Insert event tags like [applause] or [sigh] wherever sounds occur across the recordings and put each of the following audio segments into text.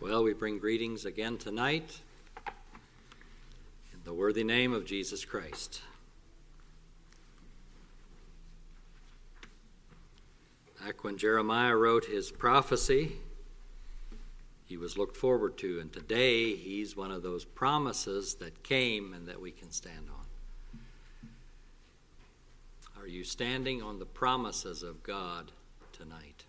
Well, we bring greetings again tonight in the worthy name of Jesus Christ. Back when Jeremiah wrote his prophecy, he was looked forward to, and today he's one of those promises that came and that we can stand on. Are you standing on the promises of God tonight?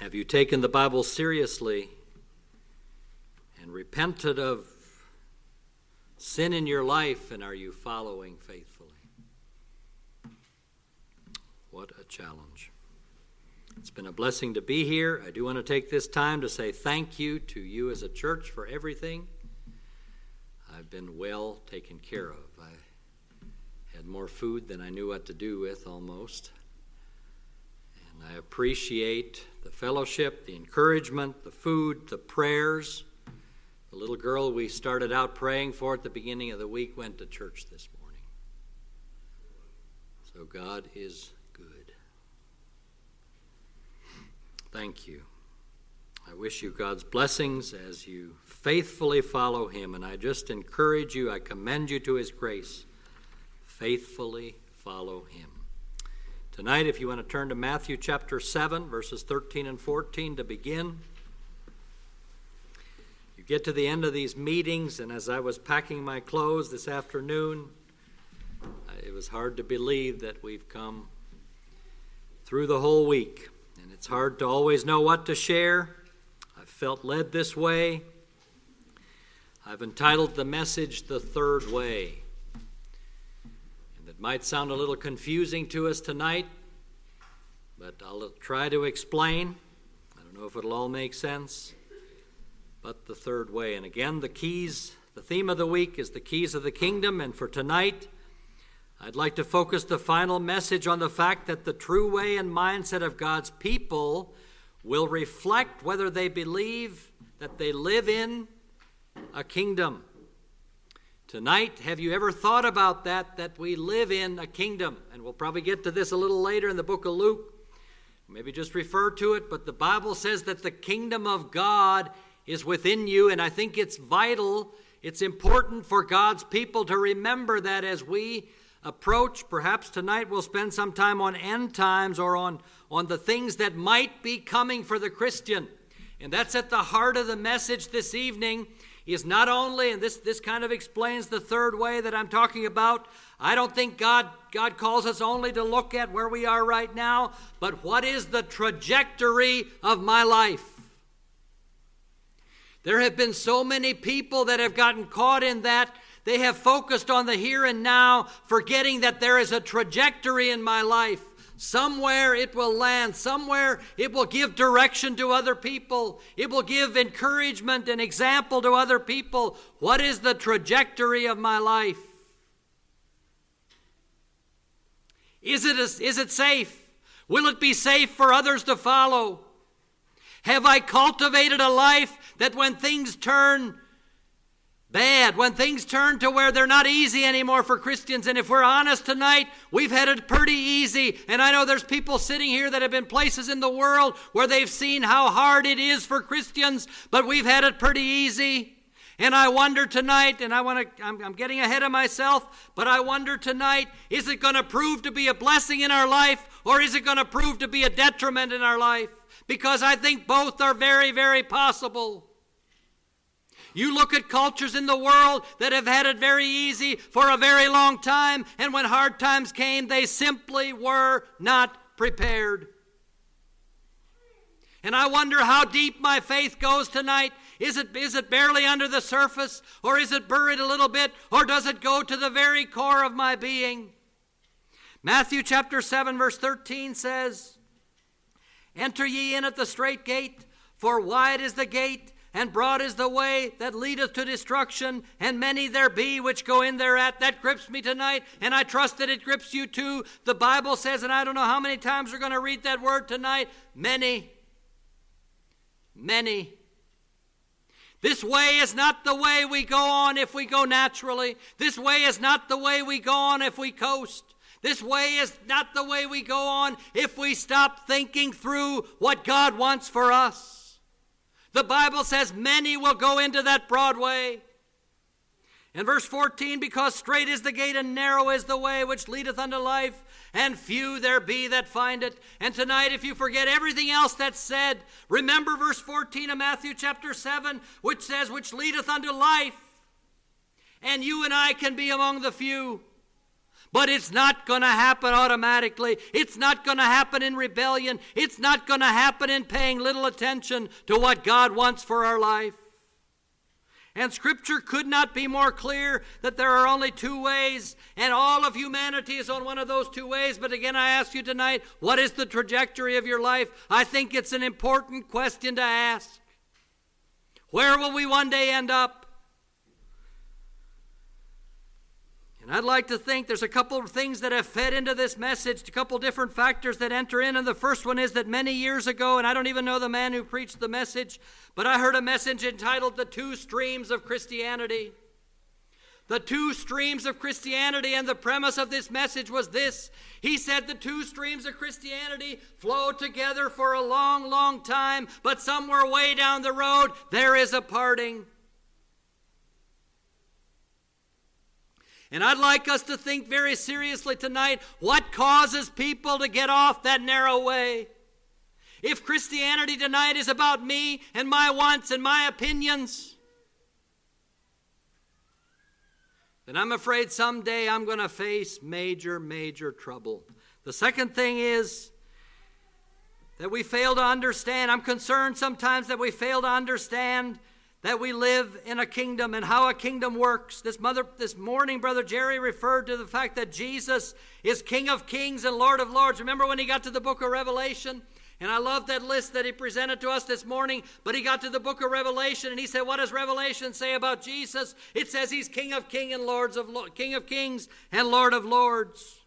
Have you taken the Bible seriously and repented of sin in your life, and are you following faithfully? What a challenge. It's been a blessing to be here. I do want to take this time to say thank you to you as a church for everything. I've been well taken care of. I had more food than I knew what to do with almost. And I appreciate the fellowship, the encouragement, the food, the prayers. The little girl we started out praying for at the beginning of the week went to church this morning. So God is good. Thank you. I wish you God's blessings as you faithfully follow Him. And I just encourage you, I commend you to His grace. Faithfully follow Him. Tonight, if you want to turn to Matthew chapter 7, verses 13 and 14 to begin. You get to the end of these meetings, and as I was packing my clothes this afternoon, it was hard to believe that we've come through the whole week. And it's hard to always know what to share. I felt led this way. I've entitled the message The Third Way might sound a little confusing to us tonight, but I'll try to explain. I don't know if it'll all make sense, but the third way. And again, the keys, the theme of the week is the keys of the kingdom. And for tonight, I'd like to focus the final message on the fact that the true way and mindset of God's people will reflect whether they believe that they live in a kingdom. Tonight, have you ever thought about that? That we live in a kingdom. And we'll probably get to this a little later in the book of Luke. Maybe just refer to it, but the Bible says that the kingdom of God is within you, and I think it's vital, it's important for God's people to remember that as we approach. Perhaps tonight we'll spend some time on end times or on, on the things that might be coming for the Christian. And that's at the heart of the message this evening is not only, and this, this kind of explains the third way that I'm talking about, I don't think God, God calls us only to look at where we are right now, but what is the trajectory of my life? There have been so many people that have gotten caught in that. They have focused on the here and now, forgetting that there is a trajectory in my life. Somewhere it will land. Somewhere it will give direction to other people. It will give encouragement and example to other people. What is the trajectory of my life? Is it, a, is it safe? Will it be safe for others to follow? Have I cultivated a life that when things turn bad, when things turn to where they're not easy anymore for Christians. And if we're honest tonight, we've had it pretty easy. And I know there's people sitting here that have been places in the world where they've seen how hard it is for Christians, but we've had it pretty easy. And I wonder tonight, and I want to, I'm, I'm getting ahead of myself, but I wonder tonight, is it going to prove to be a blessing in our life or is it going to prove to be a detriment in our life? Because I think both are very, very possible. You look at cultures in the world that have had it very easy for a very long time, and when hard times came, they simply were not prepared. And I wonder how deep my faith goes tonight. Is it, is it barely under the surface, or is it buried a little bit, or does it go to the very core of my being? Matthew chapter 7, verse 13 says, Enter ye in at the strait gate, for wide is the gate and broad is the way that leadeth to destruction, and many there be which go in thereat. That grips me tonight, and I trust that it grips you too. The Bible says, and I don't know how many times we're going to read that word tonight many. Many. This way is not the way we go on if we go naturally. This way is not the way we go on if we coast. This way is not the way we go on if we stop thinking through what God wants for us. The Bible says many will go into that broad way. In verse 14, because straight is the gate and narrow is the way which leadeth unto life, and few there be that find it. And tonight, if you forget everything else that's said, remember verse 14 of Matthew chapter 7, which says, which leadeth unto life. And you and I can be among the few. But it's not going to happen automatically. It's not going to happen in rebellion. It's not going to happen in paying little attention to what God wants for our life. And Scripture could not be more clear that there are only two ways, and all of humanity is on one of those two ways. But again, I ask you tonight, what is the trajectory of your life? I think it's an important question to ask. Where will we one day end up? And I'd like to think there's a couple of things that have fed into this message, a couple different factors that enter in. And the first one is that many years ago, and I don't even know the man who preached the message, but I heard a message entitled The Two Streams of Christianity. The two streams of Christianity, and the premise of this message was this. He said the two streams of Christianity flow together for a long, long time, but somewhere way down the road, there is a parting. And I'd like us to think very seriously tonight what causes people to get off that narrow way? If Christianity tonight is about me and my wants and my opinions, then I'm afraid someday I'm going to face major, major trouble. The second thing is that we fail to understand. I'm concerned sometimes that we fail to understand that we live in a kingdom and how a kingdom works. This mother this morning brother Jerry referred to the fact that Jesus is King of Kings and Lord of Lords. Remember when he got to the book of Revelation? And I love that list that he presented to us this morning. But he got to the book of Revelation and he said, "What does Revelation say about Jesus?" It says he's King of Kings and Lords of King of Kings and Lord of Lords.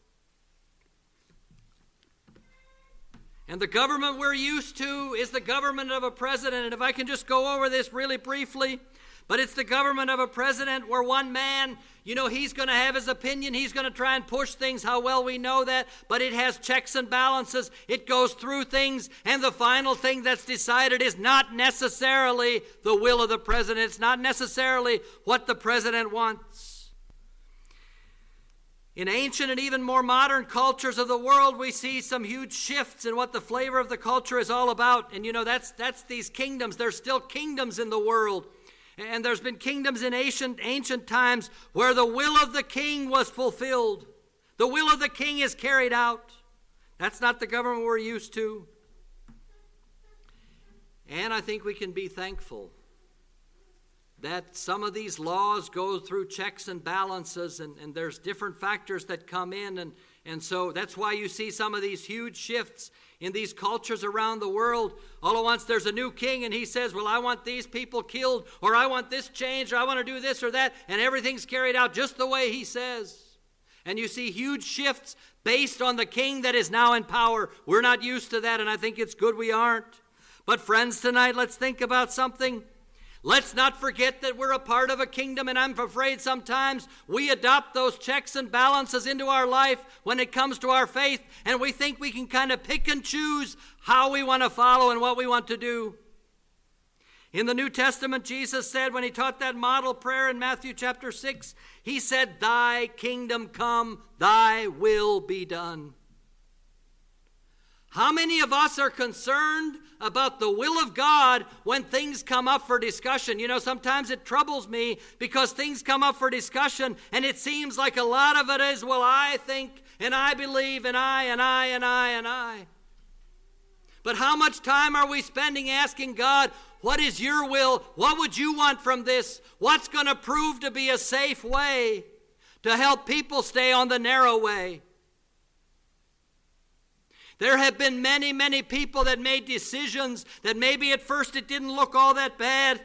And the government we're used to is the government of a president. And if I can just go over this really briefly, but it's the government of a president where one man, you know, he's going to have his opinion. He's going to try and push things. How well we know that. But it has checks and balances. It goes through things. And the final thing that's decided is not necessarily the will of the president. It's not necessarily what the president wants. In ancient and even more modern cultures of the world, we see some huge shifts in what the flavor of the culture is all about. And you know, that's, that's these kingdoms. There's still kingdoms in the world. And there's been kingdoms in ancient, ancient times where the will of the king was fulfilled. The will of the king is carried out. That's not the government we're used to. And I think we can be thankful that some of these laws go through checks and balances, and, and there's different factors that come in. And, and so that's why you see some of these huge shifts in these cultures around the world. All at once, there's a new king, and he says, Well, I want these people killed, or I want this changed, or I want to do this or that, and everything's carried out just the way he says. And you see huge shifts based on the king that is now in power. We're not used to that, and I think it's good we aren't. But, friends, tonight, let's think about something Let's not forget that we're a part of a kingdom, and I'm afraid sometimes we adopt those checks and balances into our life when it comes to our faith, and we think we can kind of pick and choose how we want to follow and what we want to do. In the New Testament, Jesus said when he taught that model prayer in Matthew chapter 6, he said, Thy kingdom come, thy will be done. How many of us are concerned about the will of God when things come up for discussion? You know, sometimes it troubles me because things come up for discussion and it seems like a lot of it is, well, I think and I believe and I and I and I and I. But how much time are we spending asking God, what is your will? What would you want from this? What's going to prove to be a safe way to help people stay on the narrow way? There have been many, many people that made decisions that maybe at first it didn't look all that bad.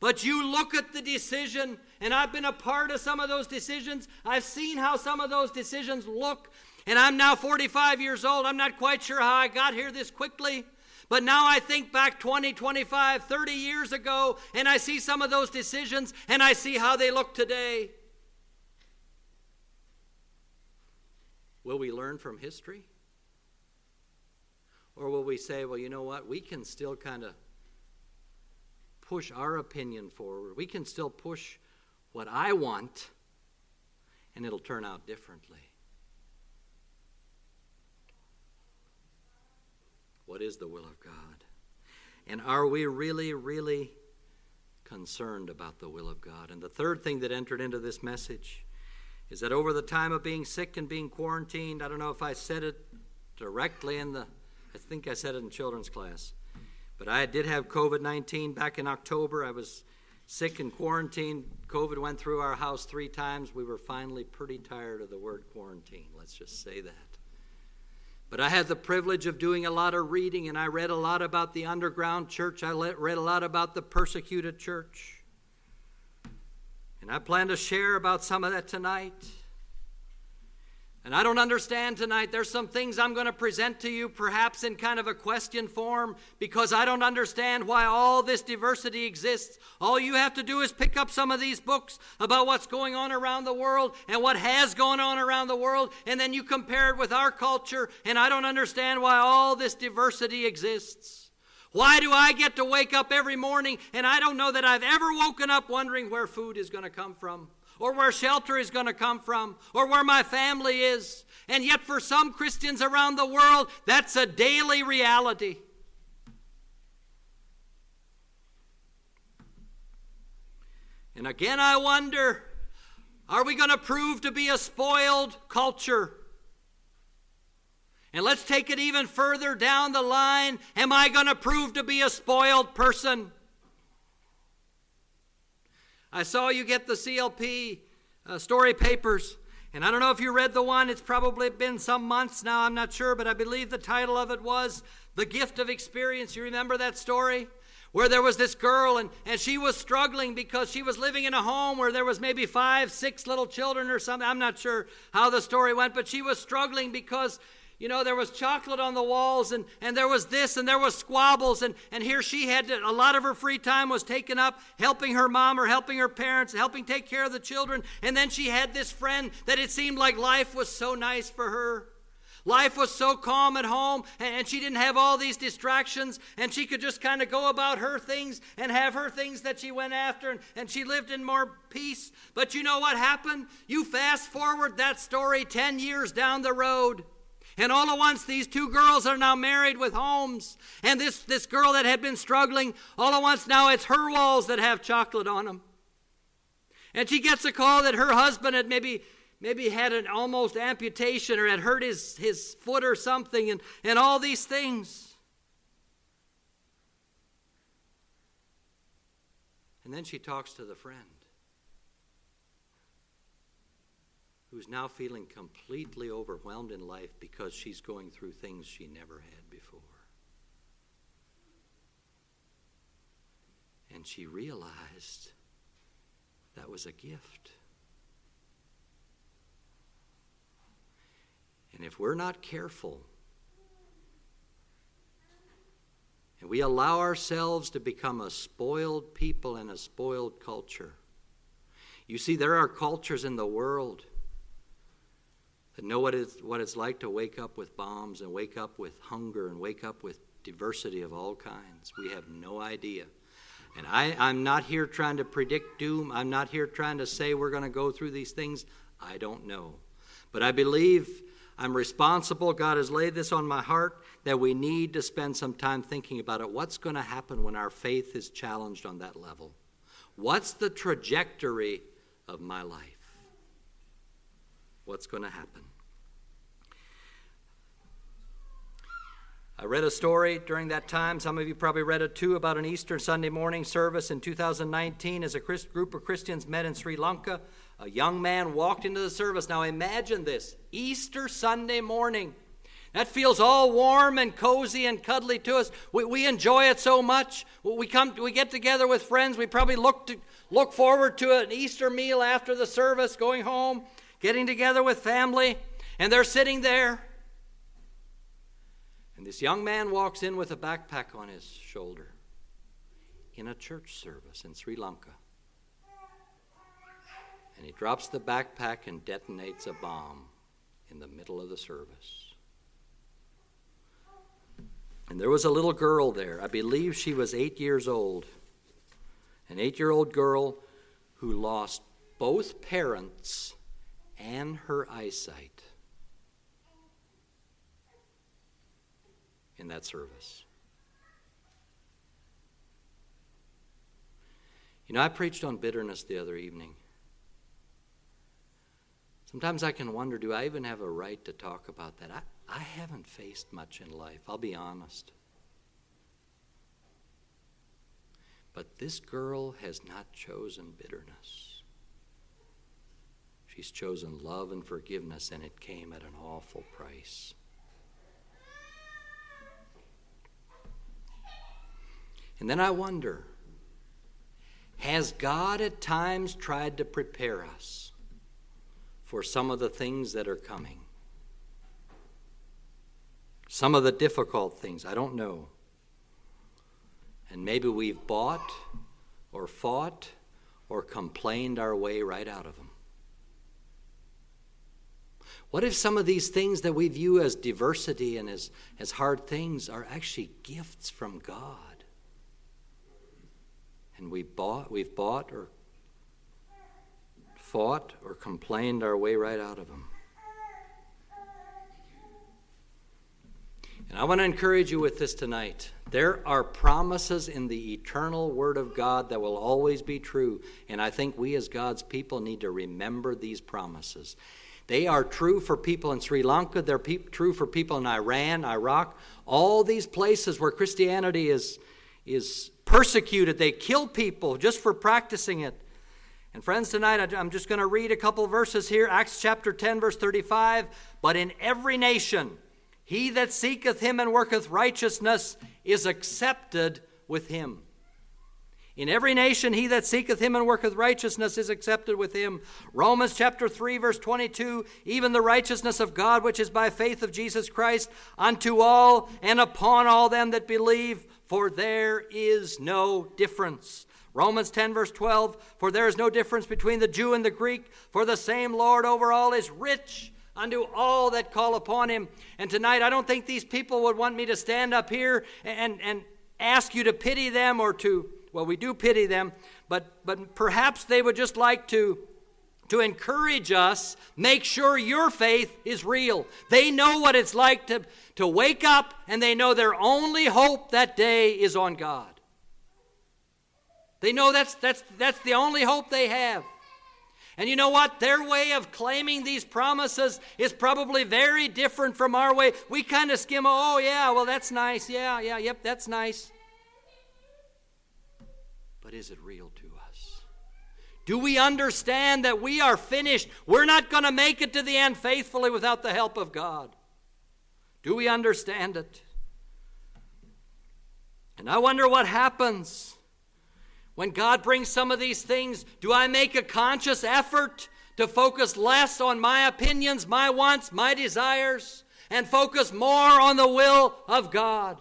But you look at the decision, and I've been a part of some of those decisions. I've seen how some of those decisions look. And I'm now 45 years old. I'm not quite sure how I got here this quickly. But now I think back 20, 25, 30 years ago, and I see some of those decisions, and I see how they look today. Will we learn from history? Or will we say, well, you know what? We can still kind of push our opinion forward. We can still push what I want, and it'll turn out differently. What is the will of God? And are we really, really concerned about the will of God? And the third thing that entered into this message is that over the time of being sick and being quarantined, I don't know if I said it directly in the, I think I said it in children's class, but I did have COVID 19 back in October. I was sick and quarantined. COVID went through our house three times. We were finally pretty tired of the word quarantine. Let's just say that. But I had the privilege of doing a lot of reading, and I read a lot about the underground church. I read a lot about the persecuted church. And I plan to share about some of that tonight. And I don't understand tonight. There's some things I'm going to present to you, perhaps in kind of a question form, because I don't understand why all this diversity exists. All you have to do is pick up some of these books about what's going on around the world and what has gone on around the world, and then you compare it with our culture, and I don't understand why all this diversity exists. Why do I get to wake up every morning and I don't know that I've ever woken up wondering where food is going to come from? Or where shelter is going to come from, or where my family is. And yet, for some Christians around the world, that's a daily reality. And again, I wonder are we going to prove to be a spoiled culture? And let's take it even further down the line. Am I going to prove to be a spoiled person? I saw you get the CLP uh, story papers. And I don't know if you read the one, it's probably been some months now, I'm not sure, but I believe the title of it was The Gift of Experience. You remember that story? Where there was this girl, and, and she was struggling because she was living in a home where there was maybe five, six little children or something. I'm not sure how the story went, but she was struggling because you know, there was chocolate on the walls, and, and there was this, and there was squabbles, and, and here she had to, a lot of her free time was taken up helping her mom or helping her parents, helping take care of the children. And then she had this friend that it seemed like life was so nice for her. Life was so calm at home, and she didn't have all these distractions, and she could just kind of go about her things and have her things that she went after, and, and she lived in more peace. But you know what happened? You fast forward that story 10 years down the road. And all at once, these two girls are now married with homes. And this, this girl that had been struggling, all at once now it's her walls that have chocolate on them. And she gets a call that her husband had maybe maybe had an almost amputation or had hurt his, his foot or something and, and all these things. And then she talks to the friend. Who's now feeling completely overwhelmed in life because she's going through things she never had before. And she realized that was a gift. And if we're not careful, and we allow ourselves to become a spoiled people in a spoiled culture, you see, there are cultures in the world know what it's, what it's like to wake up with bombs and wake up with hunger and wake up with diversity of all kinds. We have no idea. And I, I'm not here trying to predict doom. I'm not here trying to say we're going to go through these things. I don't know. But I believe I'm responsible. God has laid this on my heart that we need to spend some time thinking about it. What's going to happen when our faith is challenged on that level? What's the trajectory of my life? What's going to happen? I read a story during that time. Some of you probably read it too about an Easter Sunday morning service in 2019 as a group of Christians met in Sri Lanka. A young man walked into the service. Now imagine this Easter Sunday morning. That feels all warm and cozy and cuddly to us. We, we enjoy it so much. We come, we get together with friends. We probably look to look forward to an Easter meal after the service, going home, getting together with family, and they're sitting there. And this young man walks in with a backpack on his shoulder in a church service in Sri Lanka. And he drops the backpack and detonates a bomb in the middle of the service. And there was a little girl there. I believe she was eight years old. An eight year old girl who lost both parents and her eyesight in that service. You know, I preached on bitterness the other evening. Sometimes I can wonder do I even have a right to talk about that? I, I haven't faced much in life, I'll be honest. But this girl has not chosen bitterness. She's chosen love and forgiveness, and it came at an awful price. And then I wonder has God at times tried to prepare us for some of the things that are coming? Some of the difficult things, I don't know. And maybe we've bought or fought or complained our way right out of them. What if some of these things that we view as diversity and as, as hard things are actually gifts from God? And we bought, we've bought or fought or complained our way right out of them. And I want to encourage you with this tonight. There are promises in the eternal Word of God that will always be true. And I think we as God's people need to remember these promises. They are true for people in Sri Lanka, they're pe- true for people in Iran, Iraq, all these places where Christianity is, is persecuted. They kill people just for practicing it. And friends, tonight I'm just going to read a couple verses here. Acts chapter 10, verse 35. But in every nation, he that seeketh him and worketh righteousness is accepted with him. In every nation, he that seeketh him and worketh righteousness is accepted with him. Romans chapter 3, verse 22 Even the righteousness of God, which is by faith of Jesus Christ, unto all and upon all them that believe, for there is no difference. Romans 10, verse 12 For there is no difference between the Jew and the Greek, for the same Lord over all is rich unto all that call upon him. And tonight, I don't think these people would want me to stand up here and, and ask you to pity them or to well, we do pity them, but, but perhaps they would just like to, to encourage us make sure your faith is real. They know what it's like to, to wake up and they know their only hope that day is on God. They know that's, that's, that's the only hope they have. And you know what? Their way of claiming these promises is probably very different from our way. We kind of skim, oh, yeah, well, that's nice. Yeah, yeah, yep, that's nice but is it real? Do we understand that we are finished? We're not going to make it to the end faithfully without the help of God. Do we understand it? And I wonder what happens when God brings some of these things. Do I make a conscious effort to focus less on my opinions, my wants, my desires, and focus more on the will of God?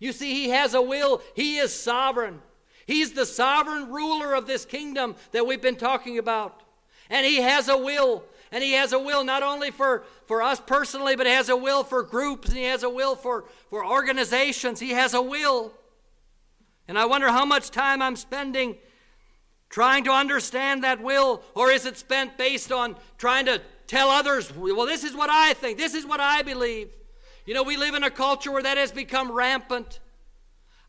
You see, He has a will, He is sovereign. He's the sovereign ruler of this kingdom that we've been talking about. And He has a will. And He has a will not only for, for us personally, but He has a will for groups and He has a will for, for organizations. He has a will. And I wonder how much time I'm spending trying to understand that will, or is it spent based on trying to tell others, well, this is what I think, this is what I believe? You know, we live in a culture where that has become rampant.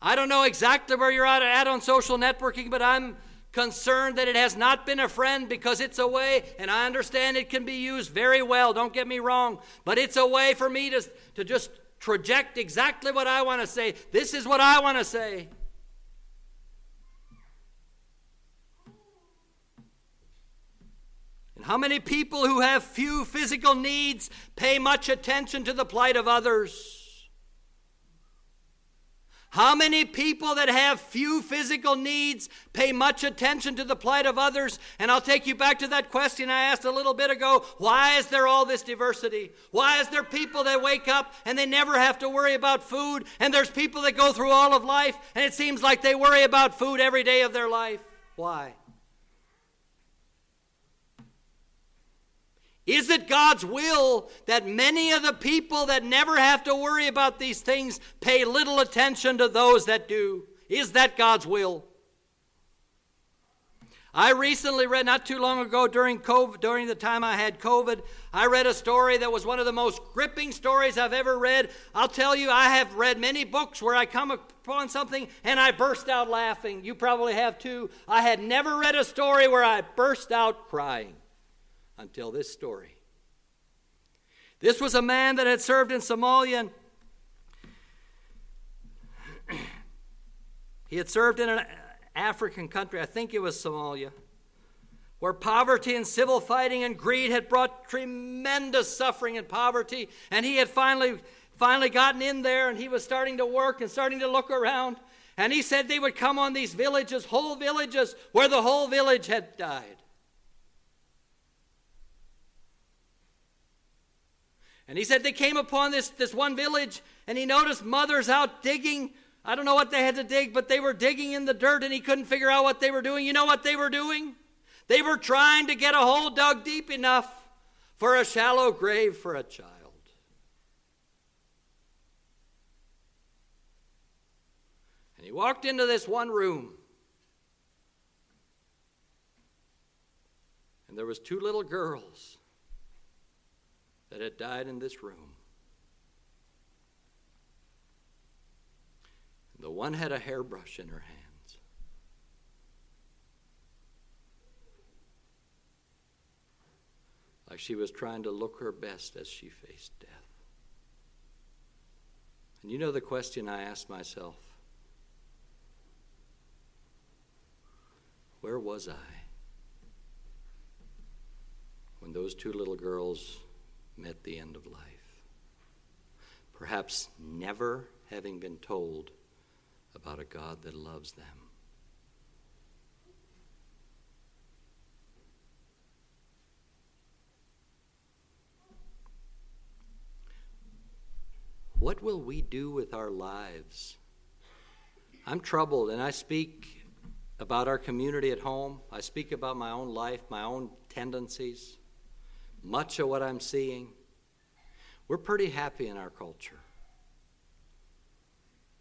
I don't know exactly where you're at on social networking, but I'm concerned that it has not been a friend because it's a way, and I understand it can be used very well, don't get me wrong, but it's a way for me to, to just project exactly what I want to say. This is what I want to say. And how many people who have few physical needs pay much attention to the plight of others? How many people that have few physical needs pay much attention to the plight of others? And I'll take you back to that question I asked a little bit ago. Why is there all this diversity? Why is there people that wake up and they never have to worry about food? And there's people that go through all of life and it seems like they worry about food every day of their life. Why? Is it God's will that many of the people that never have to worry about these things pay little attention to those that do? Is that God's will? I recently read, not too long ago during COVID, during the time I had COVID, I read a story that was one of the most gripping stories I've ever read. I'll tell you, I have read many books where I come upon something and I burst out laughing. You probably have too. I had never read a story where I burst out crying until this story. This was a man that had served in Somalia. [clears throat] he had served in an African country, I think it was Somalia, where poverty and civil fighting and greed had brought tremendous suffering and poverty. And he had finally, finally gotten in there and he was starting to work and starting to look around. And he said they would come on these villages, whole villages, where the whole village had died. And he said they came upon this, this one village and he noticed mothers out digging I don't know what they had to dig, but they were digging in the dirt and he couldn't figure out what they were doing. You know what they were doing? They were trying to get a hole dug deep enough for a shallow grave for a child. And he walked into this one room. And there was two little girls that had died in this room. The one had a hairbrush in her hands. Like she was trying to look her best as she faced death. And you know the question I asked myself Where was I when those two little girls met the end of life? Perhaps never having been told about a God that loves them. What will we do with our lives? I'm troubled, and I speak about our community at home. I speak about my own life, my own tendencies, much of what I'm seeing. We're pretty happy in our culture.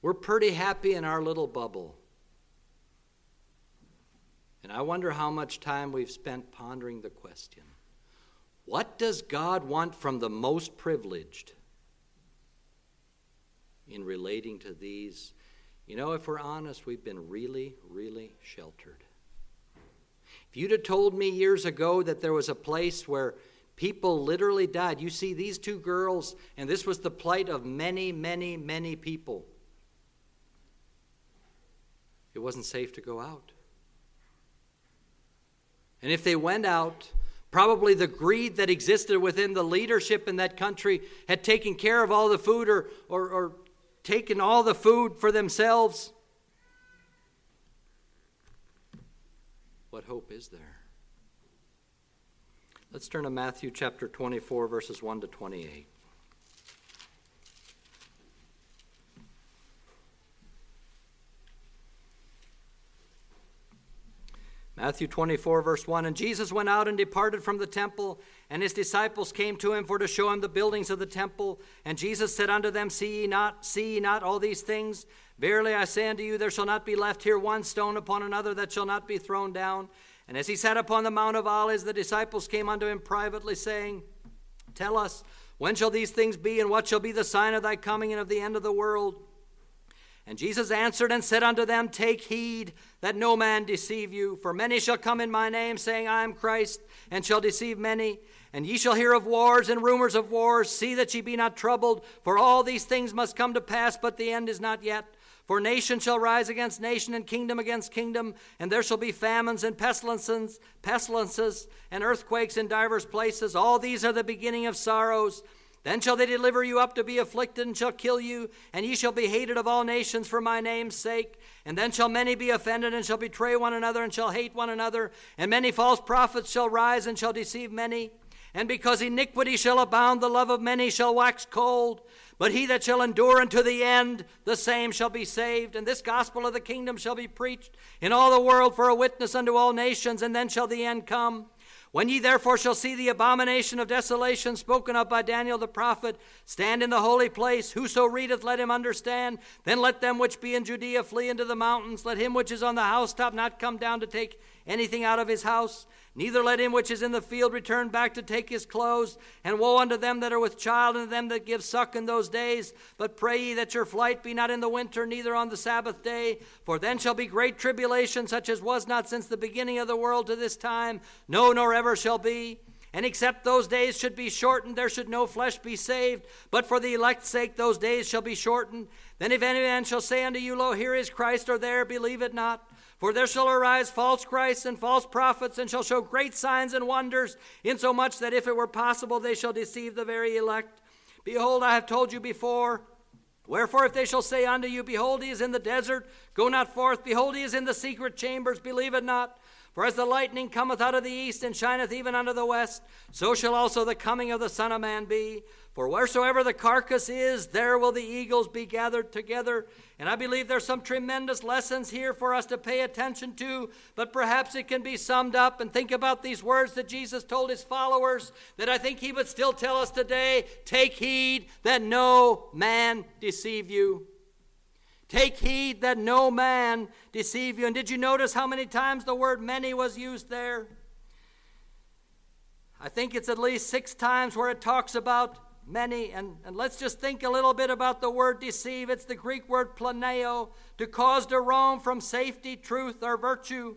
We're pretty happy in our little bubble. And I wonder how much time we've spent pondering the question what does God want from the most privileged in relating to these? You know, if we're honest, we've been really, really sheltered. If you'd have told me years ago that there was a place where people literally died, you see, these two girls, and this was the plight of many, many, many people. It wasn't safe to go out. And if they went out, probably the greed that existed within the leadership in that country had taken care of all the food or, or, or taken all the food for themselves. What hope is there? Let's turn to Matthew chapter 24, verses 1 to 28. Matthew 24, verse 1 And Jesus went out and departed from the temple, and his disciples came to him for to show him the buildings of the temple. And Jesus said unto them, See ye not, see ye not all these things? Verily I say unto you, there shall not be left here one stone upon another that shall not be thrown down. And as he sat upon the Mount of Olives, the disciples came unto him privately, saying, Tell us, when shall these things be, and what shall be the sign of thy coming and of the end of the world? And Jesus answered and said unto them, Take heed that no man deceive you, for many shall come in my name, saying, I am Christ, and shall deceive many. And ye shall hear of wars and rumors of wars. See that ye be not troubled, for all these things must come to pass, but the end is not yet. For nation shall rise against nation, and kingdom against kingdom, and there shall be famines and pestilences, pestilences and earthquakes in divers places. All these are the beginning of sorrows. Then shall they deliver you up to be afflicted, and shall kill you, and ye shall be hated of all nations for my name's sake. And then shall many be offended, and shall betray one another, and shall hate one another. And many false prophets shall rise, and shall deceive many. And because iniquity shall abound, the love of many shall wax cold. But he that shall endure unto the end, the same shall be saved. And this gospel of the kingdom shall be preached in all the world for a witness unto all nations, and then shall the end come. When ye therefore shall see the abomination of desolation spoken of by Daniel the prophet stand in the holy place, whoso readeth, let him understand. Then let them which be in Judea flee into the mountains. Let him which is on the housetop not come down to take anything out of his house. Neither let him which is in the field return back to take his clothes. And woe unto them that are with child, and to them that give suck in those days. But pray ye that your flight be not in the winter, neither on the Sabbath day. For then shall be great tribulation, such as was not since the beginning of the world to this time, no, nor ever shall be. And except those days should be shortened, there should no flesh be saved. But for the elect's sake, those days shall be shortened. Then if any man shall say unto you, Lo, here is Christ, or there, believe it not. For there shall arise false Christs and false prophets, and shall show great signs and wonders, insomuch that if it were possible, they shall deceive the very elect. Behold, I have told you before. Wherefore, if they shall say unto you, Behold, he is in the desert, go not forth. Behold, he is in the secret chambers, believe it not. For as the lightning cometh out of the east and shineth even unto the west, so shall also the coming of the Son of Man be. For wheresoever the carcass is, there will the eagles be gathered together. And I believe there's some tremendous lessons here for us to pay attention to, but perhaps it can be summed up and think about these words that Jesus told his followers that I think he would still tell us today take heed that no man deceive you. Take heed that no man deceive you. And did you notice how many times the word many was used there? I think it's at least six times where it talks about many. And, and let's just think a little bit about the word deceive. It's the Greek word planeo, to cause to roam from safety, truth, or virtue.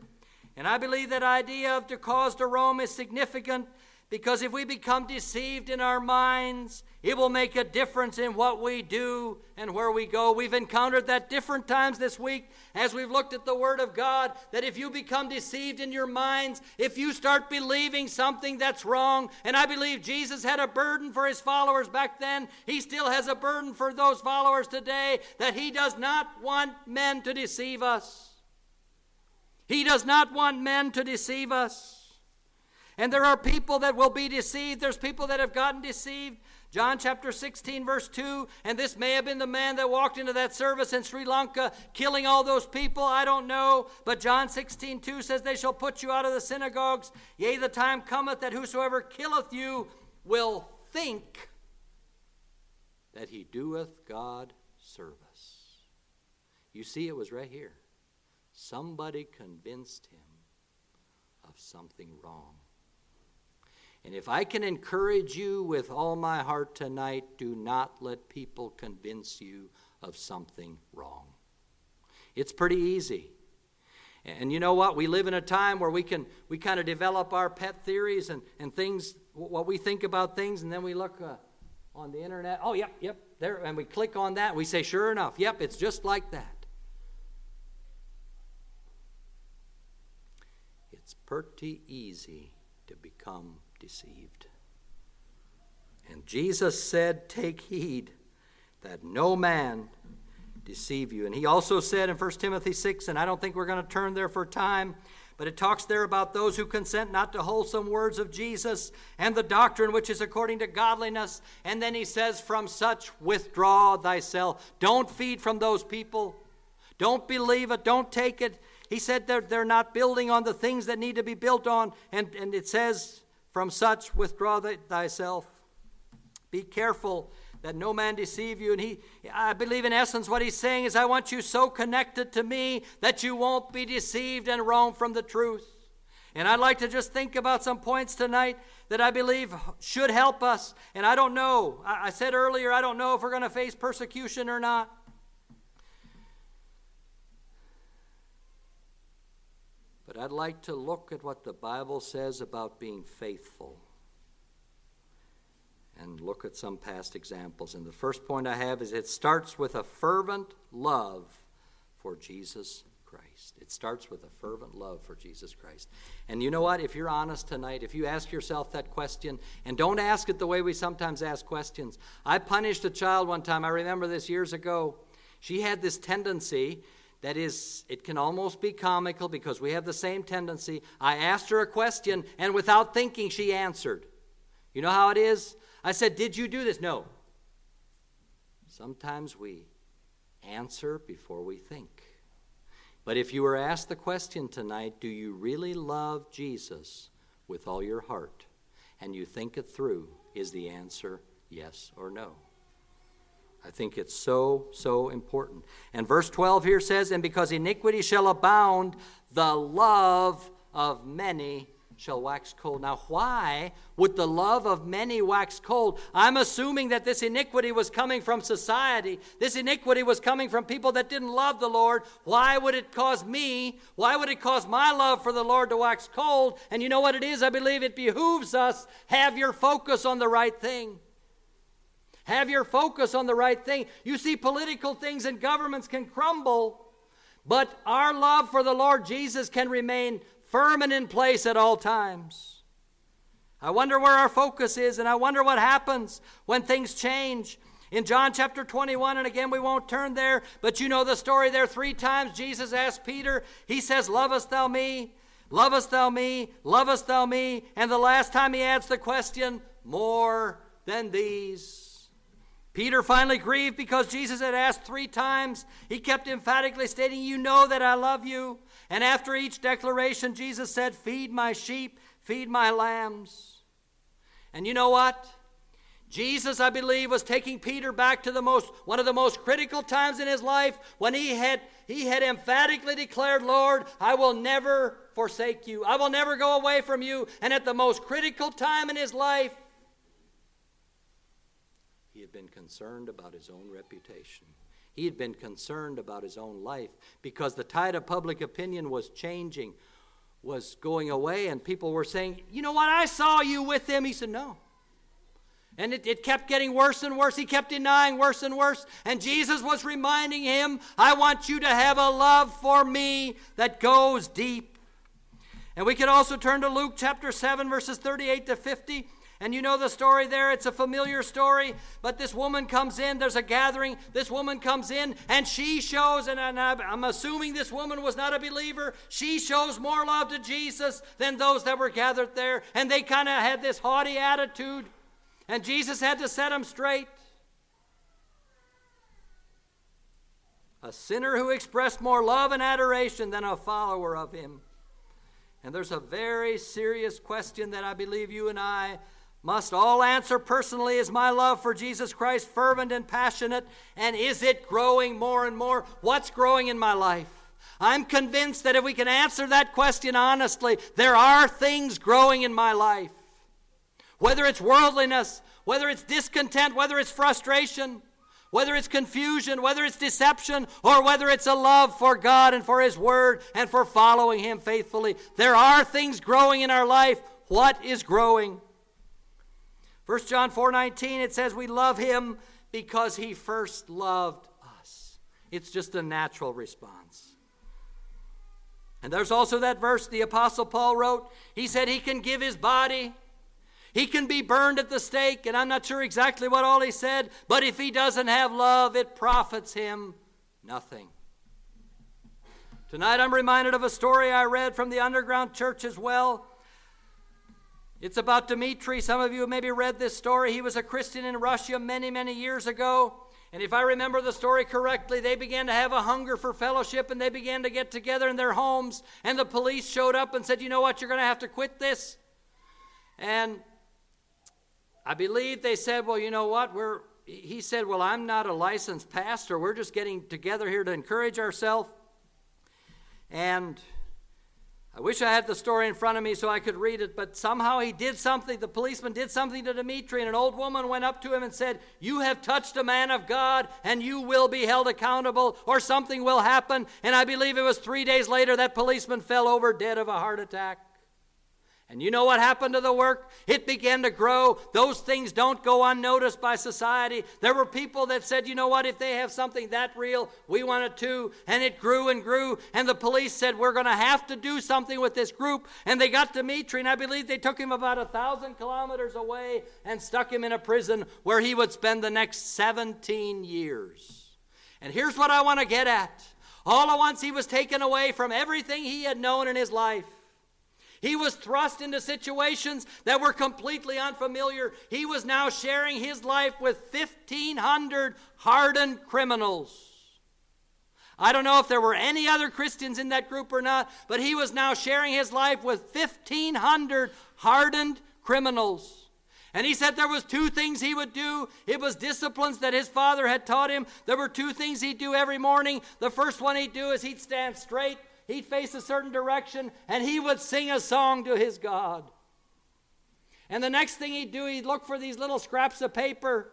And I believe that idea of to cause to roam is significant because if we become deceived in our minds, it will make a difference in what we do and where we go. We've encountered that different times this week as we've looked at the Word of God. That if you become deceived in your minds, if you start believing something that's wrong, and I believe Jesus had a burden for his followers back then, he still has a burden for those followers today that he does not want men to deceive us. He does not want men to deceive us. And there are people that will be deceived. There's people that have gotten deceived. John chapter 16, verse 2, and this may have been the man that walked into that service in Sri Lanka killing all those people. I don't know. But John 16, 2 says, They shall put you out of the synagogues. Yea, the time cometh that whosoever killeth you will think that he doeth God service. You see, it was right here. Somebody convinced him of something wrong. And if I can encourage you with all my heart tonight, do not let people convince you of something wrong. It's pretty easy. And you know what? We live in a time where we can we kind of develop our pet theories and, and things, what we think about things, and then we look uh, on the internet. Oh, yep, yep, there, and we click on that. We say, sure enough, yep, it's just like that. It's pretty easy to become deceived. And Jesus said, Take heed that no man deceive you. And he also said in 1 Timothy 6, and I don't think we're going to turn there for time, but it talks there about those who consent not to wholesome words of Jesus and the doctrine which is according to godliness. And then he says, From such withdraw thyself. Don't feed from those people. Don't believe it. Don't take it. He said they're, they're not building on the things that need to be built on. And, and it says from such withdraw thyself. Be careful that no man deceive you. And he, I believe in essence, what he's saying is, I want you so connected to me that you won't be deceived and roam from the truth. And I'd like to just think about some points tonight that I believe should help us. And I don't know. I said earlier, I don't know if we're going to face persecution or not. But I'd like to look at what the Bible says about being faithful and look at some past examples. And the first point I have is it starts with a fervent love for Jesus Christ. It starts with a fervent love for Jesus Christ. And you know what? If you're honest tonight, if you ask yourself that question, and don't ask it the way we sometimes ask questions. I punished a child one time, I remember this years ago. She had this tendency that is, it can almost be comical because we have the same tendency. I asked her a question, and without thinking, she answered. You know how it is? I said, Did you do this? No. Sometimes we answer before we think. But if you were asked the question tonight, Do you really love Jesus with all your heart and you think it through, is the answer yes or no? I think it's so, so important. And verse 12 here says, And because iniquity shall abound, the love of many shall wax cold. Now, why would the love of many wax cold? I'm assuming that this iniquity was coming from society. This iniquity was coming from people that didn't love the Lord. Why would it cause me? Why would it cause my love for the Lord to wax cold? And you know what it is? I believe it behooves us have your focus on the right thing. Have your focus on the right thing. You see, political things and governments can crumble, but our love for the Lord Jesus can remain firm and in place at all times. I wonder where our focus is, and I wonder what happens when things change. In John chapter 21, and again, we won't turn there, but you know the story there. Three times Jesus asked Peter, He says, Lovest thou me? Lovest thou me? Lovest thou me? And the last time he adds the question, More than these. Peter finally grieved because Jesus had asked three times. He kept emphatically stating, You know that I love you. And after each declaration, Jesus said, Feed my sheep, feed my lambs. And you know what? Jesus, I believe, was taking Peter back to the most one of the most critical times in his life when he had he had emphatically declared, Lord, I will never forsake you. I will never go away from you. And at the most critical time in his life, been concerned about his own reputation. He had been concerned about his own life because the tide of public opinion was changing, was going away, and people were saying, You know what? I saw you with him. He said, No. And it, it kept getting worse and worse. He kept denying worse and worse. And Jesus was reminding him, I want you to have a love for me that goes deep. And we could also turn to Luke chapter 7, verses 38 to 50. And you know the story there. It's a familiar story. But this woman comes in. There's a gathering. This woman comes in and she shows, and I'm assuming this woman was not a believer. She shows more love to Jesus than those that were gathered there. And they kind of had this haughty attitude. And Jesus had to set them straight. A sinner who expressed more love and adoration than a follower of him. And there's a very serious question that I believe you and I must all answer personally is my love for Jesus Christ fervent and passionate? And is it growing more and more? What's growing in my life? I'm convinced that if we can answer that question honestly, there are things growing in my life. Whether it's worldliness, whether it's discontent, whether it's frustration, whether it's confusion, whether it's deception, or whether it's a love for God and for His Word and for following Him faithfully, there are things growing in our life. What is growing? 1 John 4:19 it says we love him because he first loved us. It's just a natural response. And there's also that verse the apostle Paul wrote. He said he can give his body he can be burned at the stake, and I'm not sure exactly what all he said, but if he doesn't have love, it profits him nothing. Tonight I'm reminded of a story I read from the underground church as well. It's about Dmitri. Some of you maybe read this story. He was a Christian in Russia many, many years ago. And if I remember the story correctly, they began to have a hunger for fellowship and they began to get together in their homes. And the police showed up and said, You know what? You're going to have to quit this. And I believe they said, Well, you know what? We're, he said, Well, I'm not a licensed pastor. We're just getting together here to encourage ourselves. And I wish I had the story in front of me so I could read it, but somehow he did something. The policeman did something to Dmitri, and an old woman went up to him and said, You have touched a man of God, and you will be held accountable, or something will happen. And I believe it was three days later that policeman fell over dead of a heart attack. And you know what happened to the work? It began to grow. Those things don't go unnoticed by society. There were people that said, you know what, if they have something that real, we want it too. And it grew and grew. And the police said, we're going to have to do something with this group. And they got Dmitri, and I believe they took him about a thousand kilometers away and stuck him in a prison where he would spend the next 17 years. And here's what I want to get at. All at once, he was taken away from everything he had known in his life. He was thrust into situations that were completely unfamiliar. He was now sharing his life with 1,500 hardened criminals. I don't know if there were any other Christians in that group or not, but he was now sharing his life with 1,500 hardened criminals. And he said there was two things he would do. It was disciplines that his father had taught him. There were two things he'd do every morning. The first one he'd do is he'd stand straight, he'd face a certain direction, and he would sing a song to his God. And the next thing he'd do, he'd look for these little scraps of paper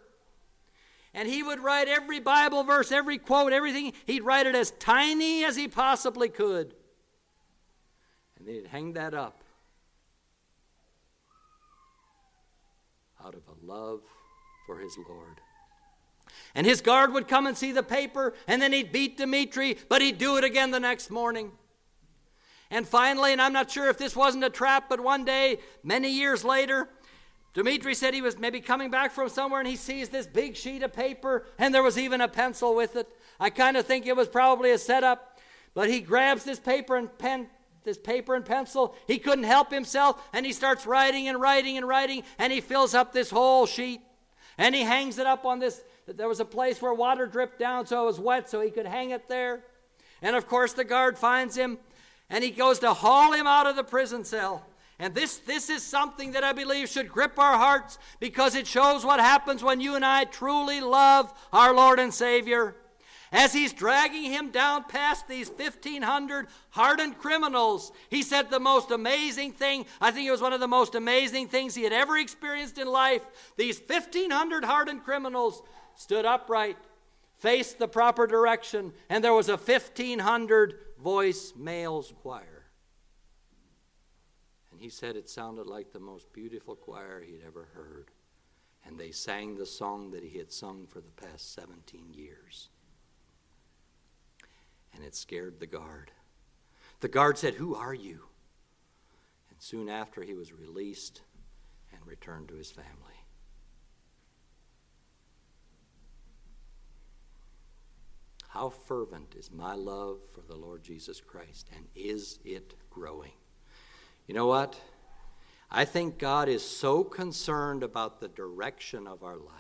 and he would write every Bible verse, every quote, everything. He'd write it as tiny as he possibly could. And then he'd hang that up out of a love for his Lord. And his guard would come and see the paper, and then he'd beat Dimitri, but he'd do it again the next morning. And finally, and I'm not sure if this wasn't a trap, but one day, many years later, Dimitri said he was maybe coming back from somewhere and he sees this big sheet of paper and there was even a pencil with it. I kind of think it was probably a setup, but he grabs this paper and pen, this paper and pencil. He couldn't help himself and he starts writing and writing and writing and he fills up this whole sheet and he hangs it up on this. There was a place where water dripped down so it was wet so he could hang it there. And of course, the guard finds him and he goes to haul him out of the prison cell. And this, this is something that I believe should grip our hearts because it shows what happens when you and I truly love our Lord and Savior. As he's dragging him down past these 1,500 hardened criminals, he said the most amazing thing. I think it was one of the most amazing things he had ever experienced in life. These 1,500 hardened criminals stood upright, faced the proper direction, and there was a 1,500 voice males choir And he said it sounded like the most beautiful choir he'd ever heard. And they sang the song that he had sung for the past 17 years. And it scared the guard. The guard said, Who are you? And soon after, he was released and returned to his family. How fervent is my love for the Lord Jesus Christ, and is it growing? You know what? I think God is so concerned about the direction of our life.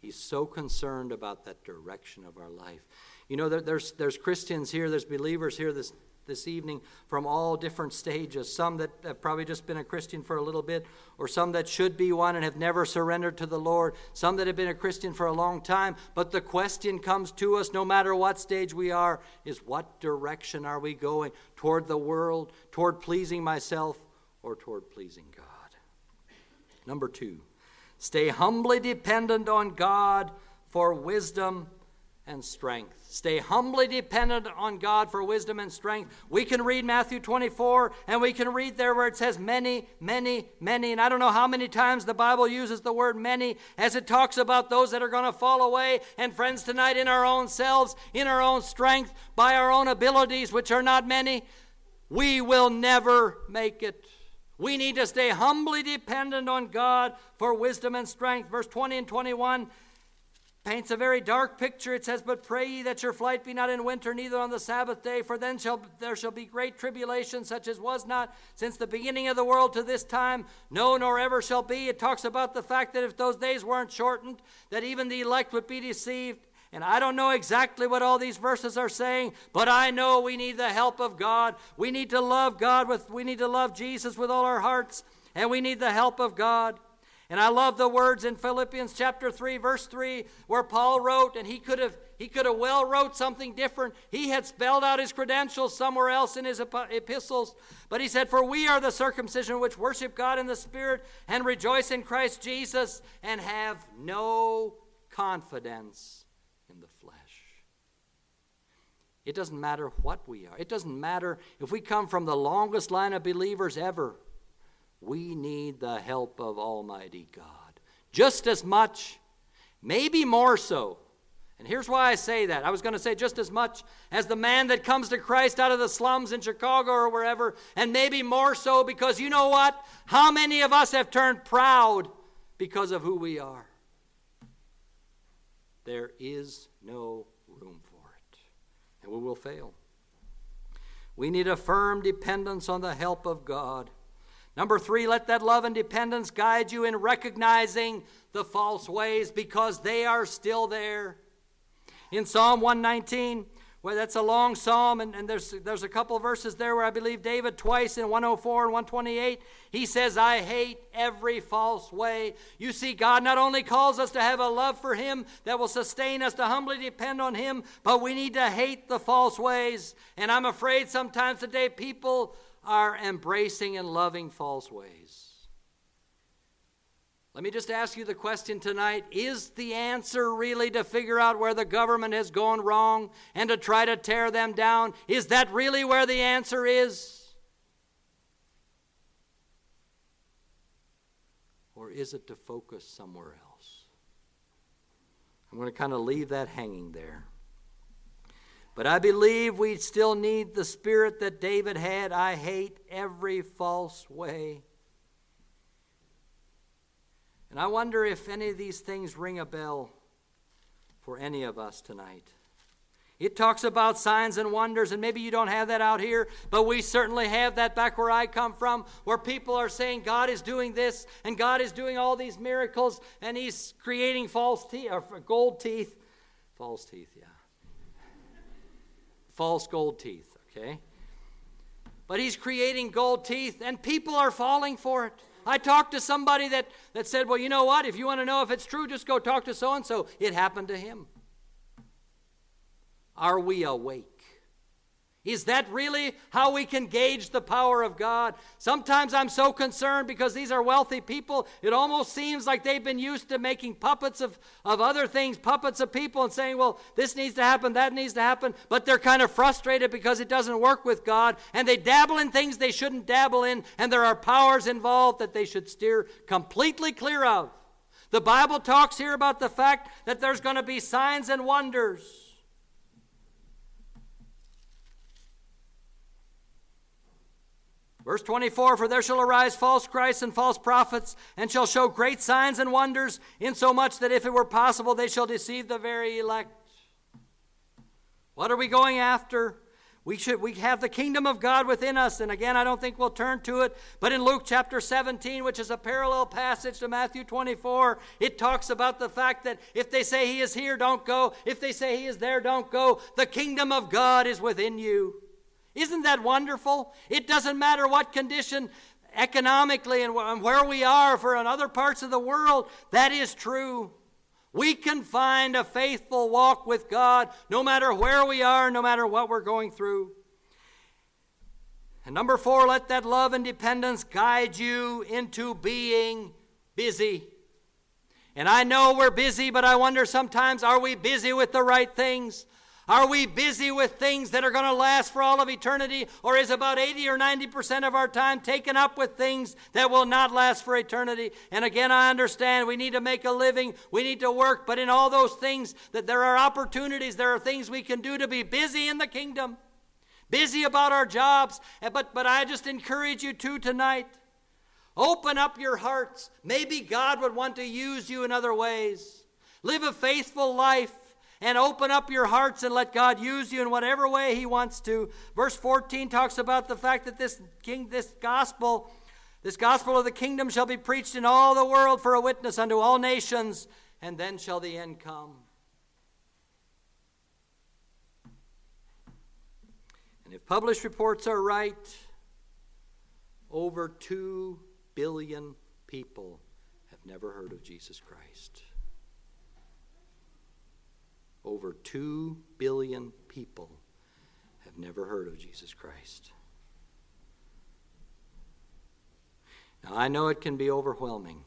He's so concerned about that direction of our life. You know, there's, there's Christians here, there's believers here this, this evening from all different stages. Some that have probably just been a Christian for a little bit, or some that should be one and have never surrendered to the Lord. Some that have been a Christian for a long time. But the question comes to us, no matter what stage we are, is what direction are we going? Toward the world, toward pleasing myself, or toward pleasing God? Number two, stay humbly dependent on God for wisdom and strength. Stay humbly dependent on God for wisdom and strength. We can read Matthew 24 and we can read there where it says many, many, many. And I don't know how many times the Bible uses the word many as it talks about those that are going to fall away. And friends, tonight in our own selves, in our own strength, by our own abilities, which are not many, we will never make it. We need to stay humbly dependent on God for wisdom and strength. Verse 20 and 21 paints a very dark picture. It says, But pray ye that your flight be not in winter, neither on the Sabbath day, for then shall there shall be great tribulation, such as was not since the beginning of the world to this time, no, nor ever shall be. It talks about the fact that if those days weren't shortened, that even the elect would be deceived. And I don't know exactly what all these verses are saying, but I know we need the help of God. We need to love God with we need to love Jesus with all our hearts, and we need the help of God. And I love the words in Philippians chapter 3 verse 3 where Paul wrote and he could have he could have well wrote something different. He had spelled out his credentials somewhere else in his epistles, but he said for we are the circumcision which worship God in the spirit and rejoice in Christ Jesus and have no confidence in the flesh. It doesn't matter what we are. It doesn't matter if we come from the longest line of believers ever we need the help of Almighty God. Just as much, maybe more so. And here's why I say that. I was going to say just as much as the man that comes to Christ out of the slums in Chicago or wherever, and maybe more so because you know what? How many of us have turned proud because of who we are? There is no room for it, and we will fail. We need a firm dependence on the help of God. Number three, let that love and dependence guide you in recognizing the false ways because they are still there. In Psalm 119, well, that's a long psalm, and, and there's, there's a couple verses there where I believe David twice in 104 and 128, he says, I hate every false way. You see, God not only calls us to have a love for Him that will sustain us to humbly depend on Him, but we need to hate the false ways. And I'm afraid sometimes today people are embracing and loving false ways. Let me just ask you the question tonight Is the answer really to figure out where the government has gone wrong and to try to tear them down? Is that really where the answer is? Or is it to focus somewhere else? I'm going to kind of leave that hanging there. But I believe we still need the spirit that David had. I hate every false way. And I wonder if any of these things ring a bell for any of us tonight. It talks about signs and wonders, and maybe you don't have that out here, but we certainly have that back where I come from, where people are saying God is doing this and God is doing all these miracles, and He's creating false teeth uh, or gold teeth. False teeth, yeah. False gold teeth, okay? But He's creating gold teeth, and people are falling for it. I talked to somebody that, that said, Well, you know what? If you want to know if it's true, just go talk to so and so. It happened to him. Are we awake? Is that really how we can gauge the power of God? Sometimes I'm so concerned because these are wealthy people, it almost seems like they've been used to making puppets of, of other things, puppets of people, and saying, well, this needs to happen, that needs to happen, but they're kind of frustrated because it doesn't work with God, and they dabble in things they shouldn't dabble in, and there are powers involved that they should steer completely clear of. The Bible talks here about the fact that there's going to be signs and wonders. Verse 24 For there shall arise false Christs and false prophets, and shall show great signs and wonders, insomuch that if it were possible, they shall deceive the very elect. What are we going after? We should we have the kingdom of God within us. And again, I don't think we'll turn to it, but in Luke chapter 17, which is a parallel passage to Matthew 24, it talks about the fact that if they say he is here, don't go. If they say he is there, don't go. The kingdom of God is within you. Isn't that wonderful? It doesn't matter what condition economically and where we are for in other parts of the world, that is true. We can find a faithful walk with God no matter where we are, no matter what we're going through. And number four, let that love and dependence guide you into being busy. And I know we're busy, but I wonder sometimes are we busy with the right things? Are we busy with things that are going to last for all of eternity, or is about 80 or 90% of our time taken up with things that will not last for eternity? And again, I understand we need to make a living, we need to work, but in all those things, that there are opportunities, there are things we can do to be busy in the kingdom, busy about our jobs. Eh, but, but I just encourage you to tonight. Open up your hearts. Maybe God would want to use you in other ways. Live a faithful life and open up your hearts and let God use you in whatever way He wants to. Verse 14 talks about the fact that this king, this gospel, this gospel of the kingdom shall be preached in all the world for a witness unto all nations, and then shall the end come. And if published reports are right, over 2 billion people have never heard of Jesus Christ over 2 billion people have never heard of Jesus Christ. Now, I know it can be overwhelming,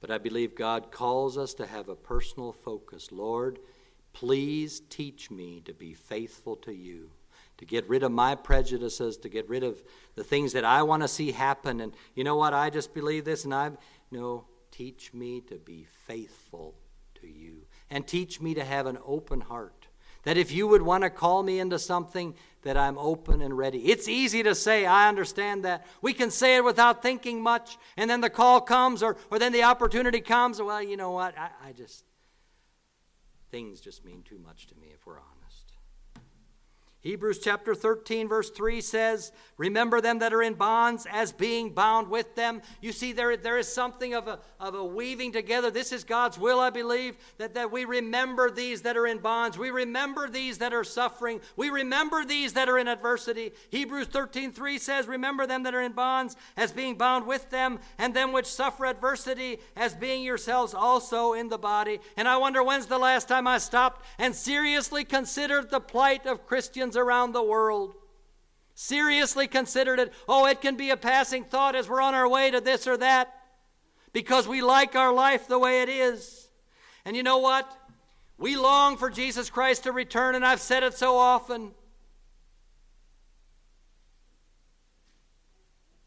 but I believe God calls us to have a personal focus. Lord, please teach me to be faithful to you, to get rid of my prejudices, to get rid of the things that I want to see happen. And you know what? I just believe this, and I no, teach me to be faithful to you. And teach me to have an open heart. That if you would want to call me into something, that I'm open and ready. It's easy to say, I understand that. We can say it without thinking much, and then the call comes, or, or then the opportunity comes. Well, you know what? I, I just, things just mean too much to me if we're honest. Hebrews chapter 13, verse 3 says, Remember them that are in bonds as being bound with them. You see, there, there is something of a, of a weaving together. This is God's will, I believe, that, that we remember these that are in bonds. We remember these that are suffering. We remember these that are in adversity. Hebrews 13, 3 says, Remember them that are in bonds as being bound with them, and them which suffer adversity as being yourselves also in the body. And I wonder when's the last time I stopped and seriously considered the plight of Christians Around the world seriously considered it. Oh, it can be a passing thought as we're on our way to this or that because we like our life the way it is. And you know what? We long for Jesus Christ to return, and I've said it so often.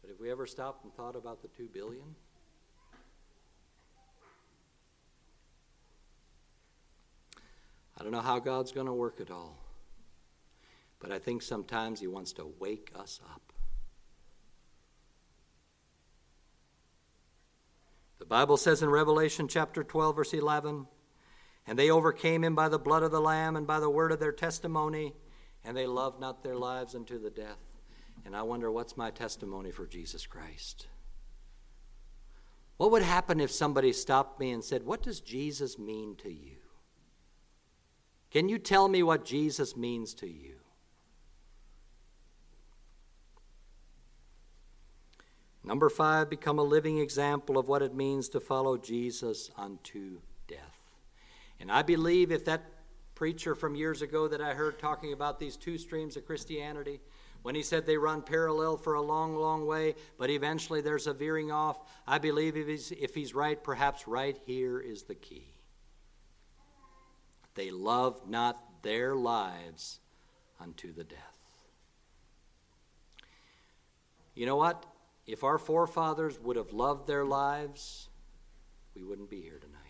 But have we ever stopped and thought about the two billion? I don't know how God's going to work it all. But I think sometimes He wants to wake us up. The Bible says in Revelation chapter 12, verse 11, And they overcame him by the blood of the Lamb and by the word of their testimony, and they loved not their lives unto the death. And I wonder, what's my testimony for Jesus Christ? What would happen if somebody stopped me and said, What does Jesus mean to you? Can you tell me what Jesus means to you? Number five, become a living example of what it means to follow Jesus unto death. And I believe if that preacher from years ago that I heard talking about these two streams of Christianity, when he said they run parallel for a long, long way, but eventually there's a veering off, I believe if he's, if he's right, perhaps right here is the key. They love not their lives unto the death. You know what? If our forefathers would have loved their lives, we wouldn't be here tonight.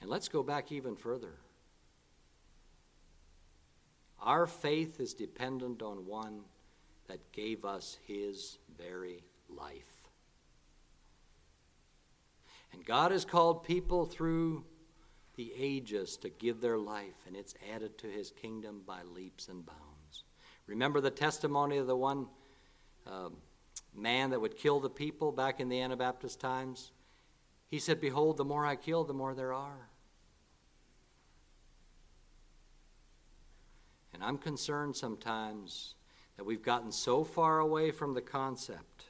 And let's go back even further. Our faith is dependent on one that gave us his very life. And God has called people through the ages to give their life, and it's added to his kingdom by leaps and bounds. Remember the testimony of the one uh, man that would kill the people back in the Anabaptist times? He said, Behold, the more I kill, the more there are. And I'm concerned sometimes that we've gotten so far away from the concept.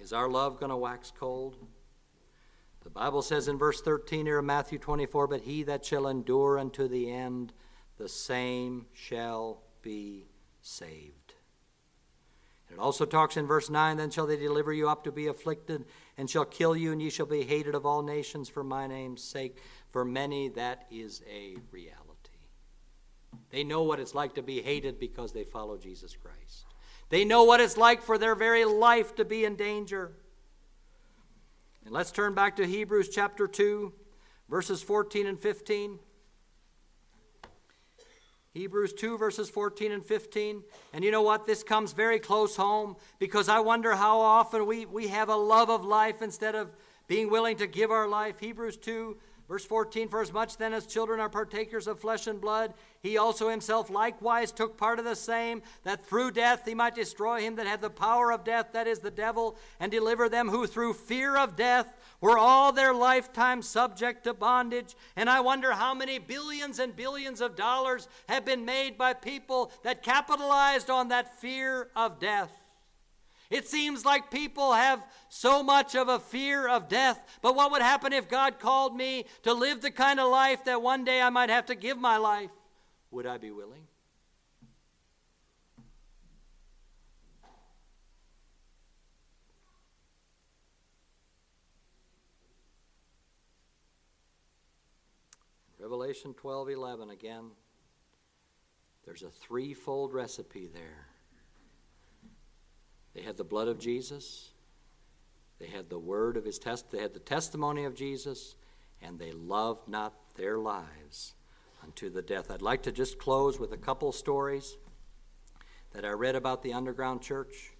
Is our love going to wax cold? The Bible says in verse 13 here of Matthew 24, But he that shall endure unto the end, the same shall be saved. It also talks in verse 9 Then shall they deliver you up to be afflicted, and shall kill you, and ye shall be hated of all nations for my name's sake. For many, that is a reality. They know what it's like to be hated because they follow Jesus Christ. They know what it's like for their very life to be in danger. And let's turn back to Hebrews chapter 2, verses 14 and 15. Hebrews 2, verses 14 and 15. And you know what? This comes very close home because I wonder how often we, we have a love of life instead of being willing to give our life. Hebrews 2, Verse 14 For as much then as children are partakers of flesh and blood, he also himself likewise took part of the same, that through death he might destroy him that had the power of death, that is the devil, and deliver them who through fear of death were all their lifetime subject to bondage. And I wonder how many billions and billions of dollars have been made by people that capitalized on that fear of death. It seems like people have so much of a fear of death. But what would happen if God called me to live the kind of life that one day I might have to give my life? Would I be willing? Revelation 12 11 again. There's a threefold recipe there. They had the blood of Jesus, they had the word of his test, they had the testimony of Jesus, and they loved not their lives unto the death. I'd like to just close with a couple stories that I read about the underground church.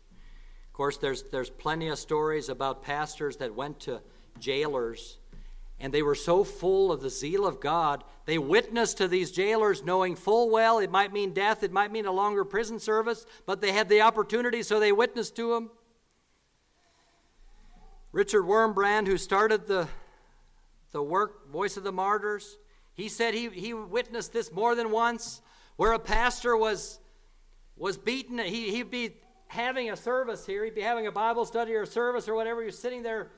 Of course, there's, there's plenty of stories about pastors that went to jailers And they were so full of the zeal of God, they witnessed to these jailers, knowing full well it might mean death, it might mean a longer prison service, but they had the opportunity, so they witnessed to them. Richard Wurmbrand, who started the, the work, Voice of the Martyrs, he said he, he witnessed this more than once, where a pastor was, was beaten. He, he'd be having a service here, he'd be having a Bible study or service or whatever. He was sitting there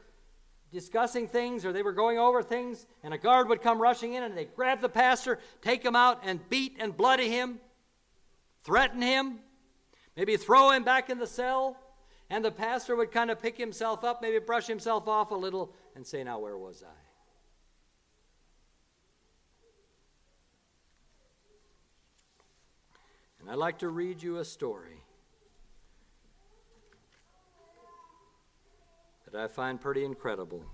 discussing things or they were going over things, and a guard would come rushing in and they'd grab the pastor, take him out, and beat and bloody him, threaten him, maybe throw him back in the cell. And the pastor would kind of pick himself up, maybe brush himself off a little, and say, Now, where was I? And I'd like to read you a story that I find pretty incredible.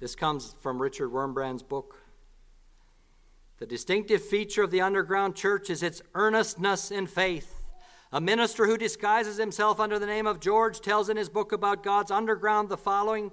This comes from Richard Wurmbrand's book. The distinctive feature of the underground church is its earnestness in faith. A minister who disguises himself under the name of George tells in his book about God's underground the following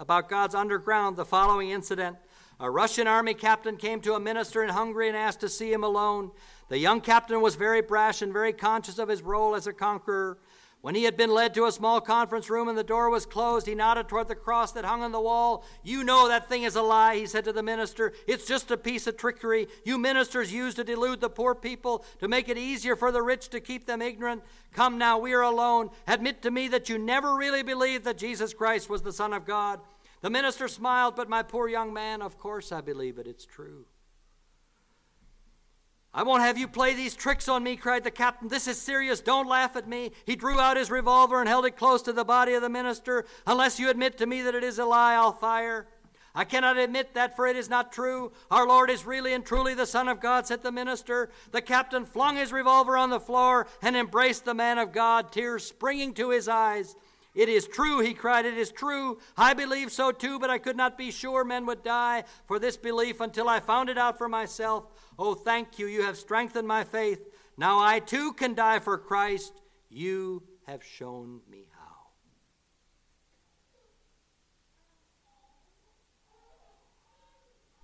about God's underground the following incident. A Russian army captain came to a minister in Hungary and asked to see him alone. The young captain was very brash and very conscious of his role as a conqueror. When he had been led to a small conference room and the door was closed, he nodded toward the cross that hung on the wall. You know that thing is a lie, he said to the minister. It's just a piece of trickery you ministers use to delude the poor people, to make it easier for the rich to keep them ignorant. Come now, we are alone. Admit to me that you never really believed that Jesus Christ was the Son of God. The minister smiled, but my poor young man, of course I believe it. It's true. I won't have you play these tricks on me, cried the captain. This is serious. Don't laugh at me. He drew out his revolver and held it close to the body of the minister. Unless you admit to me that it is a lie, I'll fire. I cannot admit that, for it is not true. Our Lord is really and truly the Son of God, said the minister. The captain flung his revolver on the floor and embraced the man of God, tears springing to his eyes. It is true, he cried, it is true. I believe so too, but I could not be sure men would die for this belief until I found it out for myself. Oh, thank you, you have strengthened my faith. Now I too can die for Christ. You have shown me how.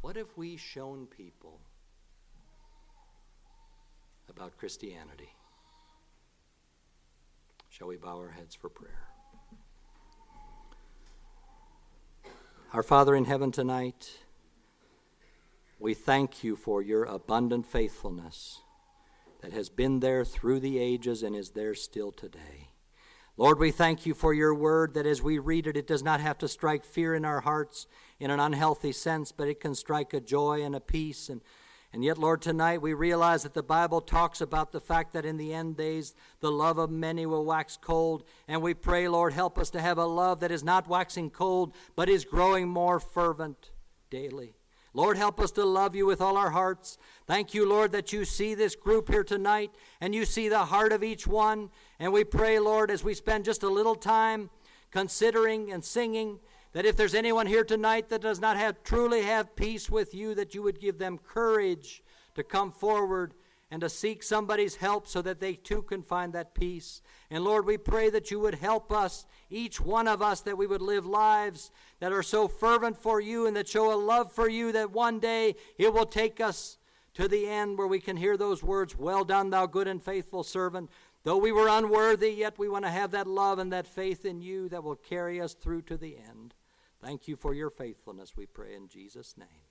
What have we shown people about Christianity? Shall we bow our heads for prayer? Our Father in heaven tonight, we thank you for your abundant faithfulness that has been there through the ages and is there still today. Lord, we thank you for your word that as we read it, it does not have to strike fear in our hearts in an unhealthy sense, but it can strike a joy and a peace and and yet, Lord, tonight we realize that the Bible talks about the fact that in the end days the love of many will wax cold. And we pray, Lord, help us to have a love that is not waxing cold, but is growing more fervent daily. Lord, help us to love you with all our hearts. Thank you, Lord, that you see this group here tonight and you see the heart of each one. And we pray, Lord, as we spend just a little time considering and singing, that if there's anyone here tonight that does not have truly have peace with you, that you would give them courage to come forward and to seek somebody's help so that they too can find that peace. And Lord, we pray that you would help us, each one of us, that we would live lives that are so fervent for you and that show a love for you that one day it will take us to the end where we can hear those words, Well done, thou good and faithful servant. Though we were unworthy, yet we want to have that love and that faith in you that will carry us through to the end. Thank you for your faithfulness, we pray in Jesus' name.